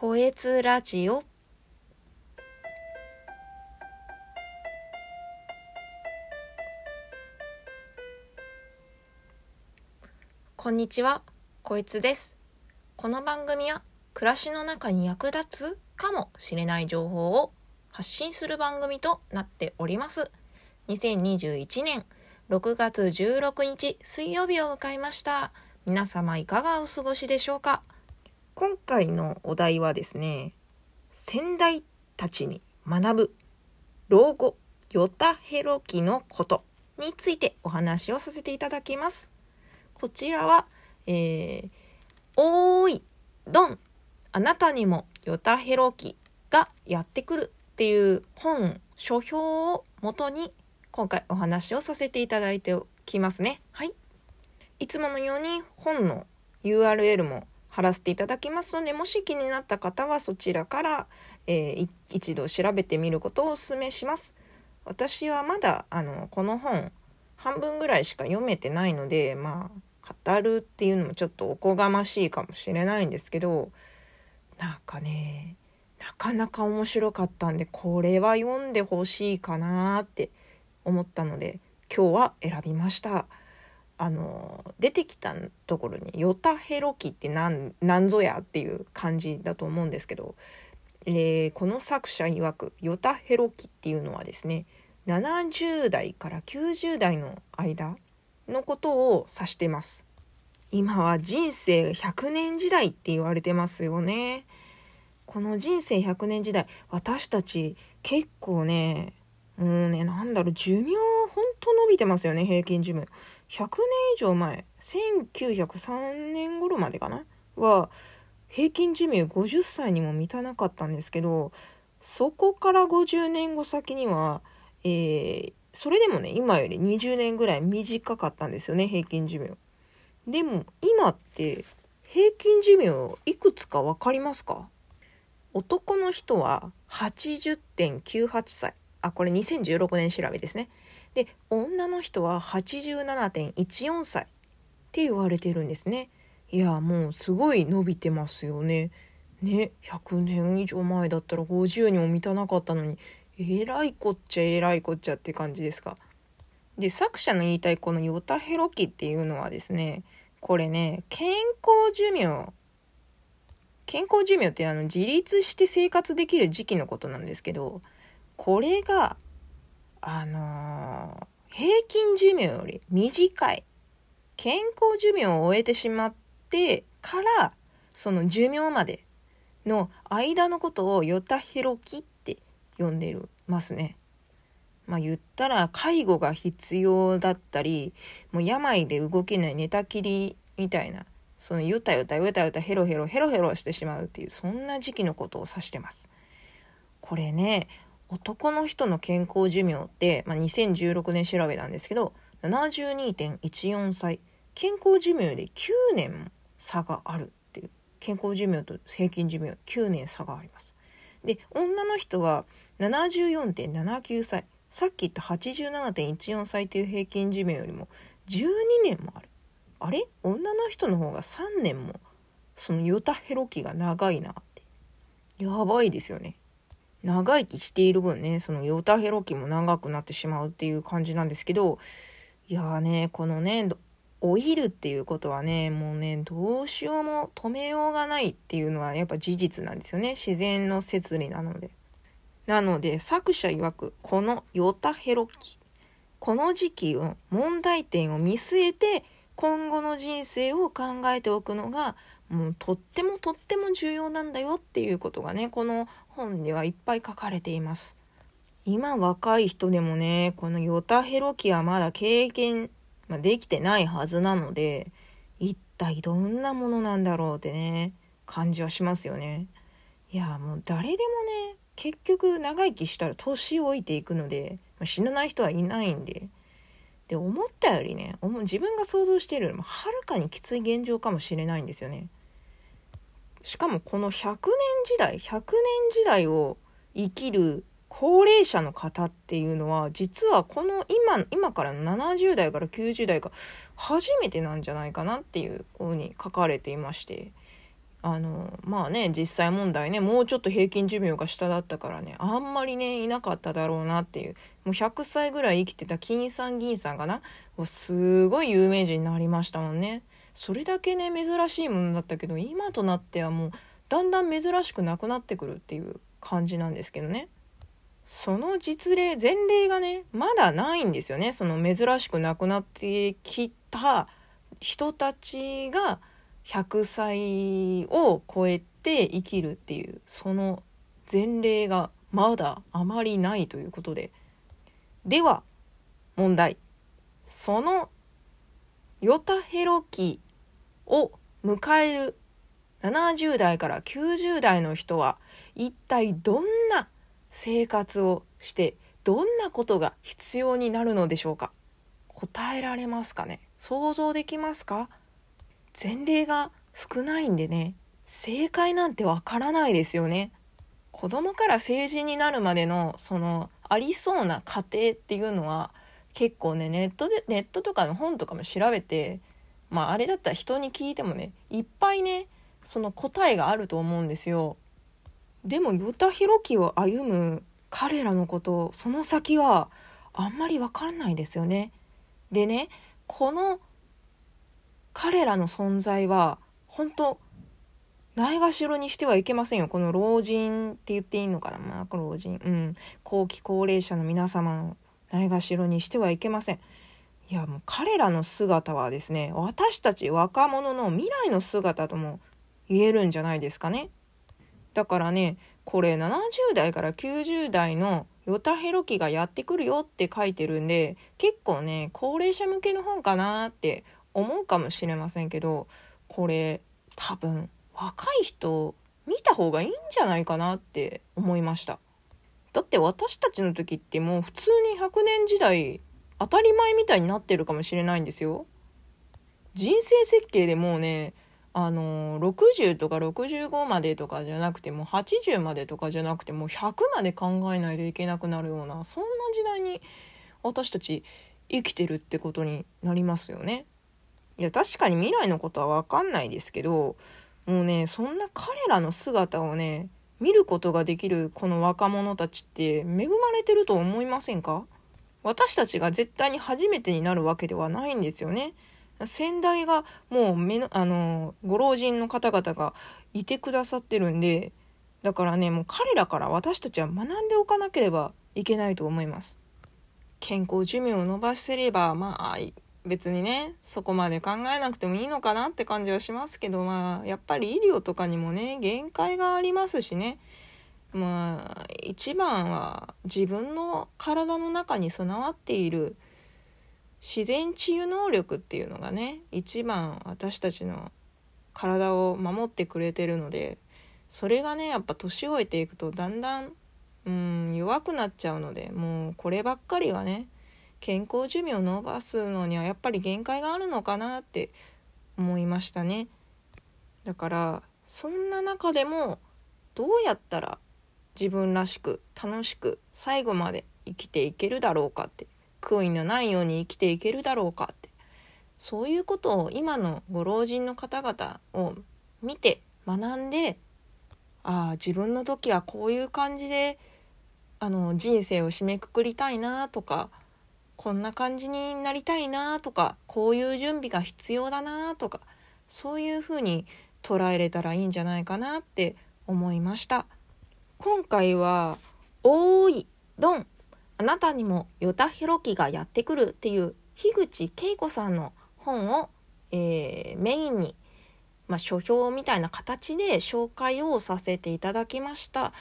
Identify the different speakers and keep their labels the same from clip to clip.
Speaker 1: こえつラジオこんにちは、こいつです。この番組は暮らしの中に役立つかもしれない情報を発信する番組となっております。2021年6月16日水曜日を迎えました。皆様いかがお過ごしでしょうか？今回のお題はですね、先代たちに学ぶ老後ヨタヘロ期のことについてお話をさせていただきます。こちらは、えー、おーい、ドン、あなたにもヨタヘロ期がやってくるっていう本、書評をもとに今回お話をさせていただいておきますね。はい。いつものように本の URL も貼らせていただきますので、もし気になった方はそちらから、えー一度調べてみることをお勧めします。私はまだあのこの本半分ぐらいしか読めてないのでまあ語るっていうのもちょっとおこがましいかもしれないんですけどなんかねなかなか面白かったんでこれは読んでほしいかなって思ったので今日は選びました。あの出てきたところに「ヨタヘロ期ってなんぞや?」っていう感じだと思うんですけど、えーこの作者曰くヨタヘロ期っていうのはですね70代から90代の間のことを指してます。今は人生100年時代って言われてますよね。この人生100年時代私たち結構ねもうねなんだろう寿命ほんと伸びてますよね平均寿命。100年以上前1903年頃までかな？は平均寿命50歳にも満たなかったんですけどそこから50年後先には、えーそれでもね今より20年ぐらい短かったんですよね平均寿命。でも今って平均寿命いくつか分かりますか？男の人は80.98歳あこれ2016年調べですね。で女の人は87.14歳って言われてるんですね。いやもうすごい伸びてますよね。ね100年以上前だったら50にも満たなかったのにえらいこっちゃえらいこっちゃって感じですか。で作者の言いたいこのヨタヘロ期っていうのはですねこれね健康寿命健康寿命ってあの自立して生活できる時期のことなんですけどこれがあのー平均寿命より短い健康寿命を終えてしまってからその寿命までの間のことをヨタヘロ期って呼んでるますね。まあ言ったら介護が必要だったりもう病で動けない寝たきりみたいなそのヨタヨタヨタヨタヘロヘロヘロヘロしてしまうっていうそんな時期のことを指してます。これね男の人の健康寿命って、まあ、2016年調べなんですけど72.14歳。健康寿命より9年も差があるっていう。健康寿命と平均寿命9年差があります。で女の人は74.79歳。さっき言った87.14歳という平均寿命よりも12年もある。あれ？女の人の方が3年もそのヨタヘロ期が長いなって。やばいですよね。長生きしている分ねそのヨタヘロ期も長くなってしまうっていう感じなんですけどいやーねこのね老いるっていうことはねもうねどうしようも止めようがないっていうのはやっぱ事実なんですよね自然の摂理なので。なので作者曰くこのヨタヘロ期この時期を問題点を見据えて今後の人生を考えておくのがもうとってもとっても重要なんだよっていうことがねこの本にはいっぱい書かれています。今若い人でもねこのヨタヘロ期はまだ経験、ま、できてないはずなので一体どんなものなんだろうってね感じはしますよね。いやもう誰でもね結局長生きしたら年老いていくので、ま死なない人はいないんでで思ったよりね自分が想像しているよりもはるかにきつい現状かもしれないんですよね。しかもこの100年時代100年時代を生きる高齢者の方っていうのは実はこの今今から70代から90代が初めてなんじゃないかなっていうふうに書かれていましてあのまあね実際問題ねもうちょっと平均寿命が下だったからねあんまりねいなかっただろうなっていうもう100歳ぐらい生きてた金さん銀さんがなすごい有名人になりましたもんね。それだけね珍しいものだったけど今となってはもうだんだん珍しくなくなってくるっていう感じなんですけどね。その実例前例がねまだないんですよね。その珍しくなくなってきた人たちが100歳を超えて生きるっていうその前例がまだあまりないということで。では問題。そのヨタヘロ期を迎える。70代から90代の人は一体どんな生活をしてどんなことが必要になるのでしょうか？答えられますかね？想像できますか？前例が少ないんでね。正解なんてわからないですよね。子供から成人になるまでのそのありそうな過程っていうのは結構ねネットでネットとかの本とかも調べてまああれだったら人に聞いてもねいっぱいねその答えがあると思うんですよ。でも与田弘樹を歩む彼らのことその先はあんまりわからないですよね。でねこの彼らの存在は本当ないがしろにしてはいけませんよ。この老人って言っていいのかな。まあ老人。うん。後期高齢者の皆様をないがしろにしてはいけません。いやもう彼らの姿はですね私たち若者の未来の姿とも言えるんじゃないですかね。だからねこれ70代から90代のヨタヘロ期がやってくるよって書いてるんで結構ね高齢者向けの本かなって思うかもしれませんけどこれ多分若い人見た方がいいんじゃないかなって思いました。だって私たちの時ってもう普通に100年時代当たり前みたいになってるかもしれないんですよ人生設計でもうねあの60とか65までとかじゃなくてもう80までとかじゃなくてもう100まで考えないといけなくなるようなそんな時代に私たち生きてるってことになりますよね。いや確かに未来のことは分かんないですけどもうねそんな彼らの姿をね見ることができるこの若者たちって恵まれてると思いませんか？私たちが絶対に初めてになるわけではないんですよね。先代がもう目のあのご老人の方々がいてくださってるんでだからねもう彼らから私たちは学んでおかなければいけないと思います。健康寿命を伸ばせればまあ別にねそこまで考えなくてもいいのかなって感じはしますけどまあやっぱり医療とかにもね限界がありますしねまあ一番は自分の体の中に備わっている自然治癒能力っていうのがね一番私たちの体を守ってくれてるのでそれがねやっぱ年老いていくとだんだんうん弱くなっちゃうのでもうこればっかりはね健康寿命を伸ばすのにはやっぱり限界があるのかなって思いましたね。だからそんな中でもどうやったら自分らしく楽しく最後まで生きていけるだろうかって悔いのないように生きていけるだろうかって。そういうことを今のご老人の方々を見て学んでああ自分の時はこういう感じであの人生を締めくくりたいなとかこんな感じになりたいなとかこういう準備が必要だなとかそういうふうに捉えれたらいいんじゃないかなって思いました。今回は「おーいドンあなたにも与田弘樹がやってくる」っていう樋口恵子さんの本を、えー、メインに、まあ、書評みたいな形で紹介をさせていただきました。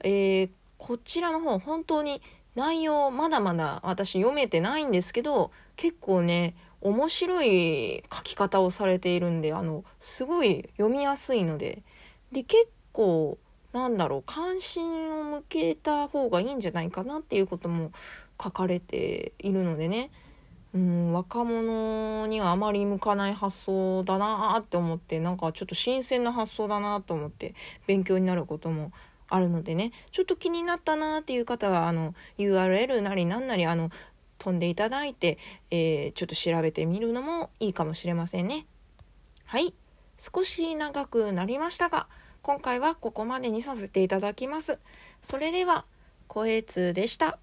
Speaker 1: えー、こちらの本本当に内容まだまだ私読めてないんですけど結構ね面白い書き方をされているんであのすごい読みやすいのでで結構なんだろう関心を向けた方がいいんじゃないかなっていうことも書かれているのでねうん若者にはあまり向かない発想だなって思ってなんかちょっと新鮮な発想だなと思って勉強になることもあるのでねちょっと気になったなっていう方はあの URL なりななりあの飛んでいただいて、えー、ちょっと調べてみるのもいいかもしれませんね。はい。少し長くなりましたが、今回はここまでにさせていただきます。それでは、声通でした。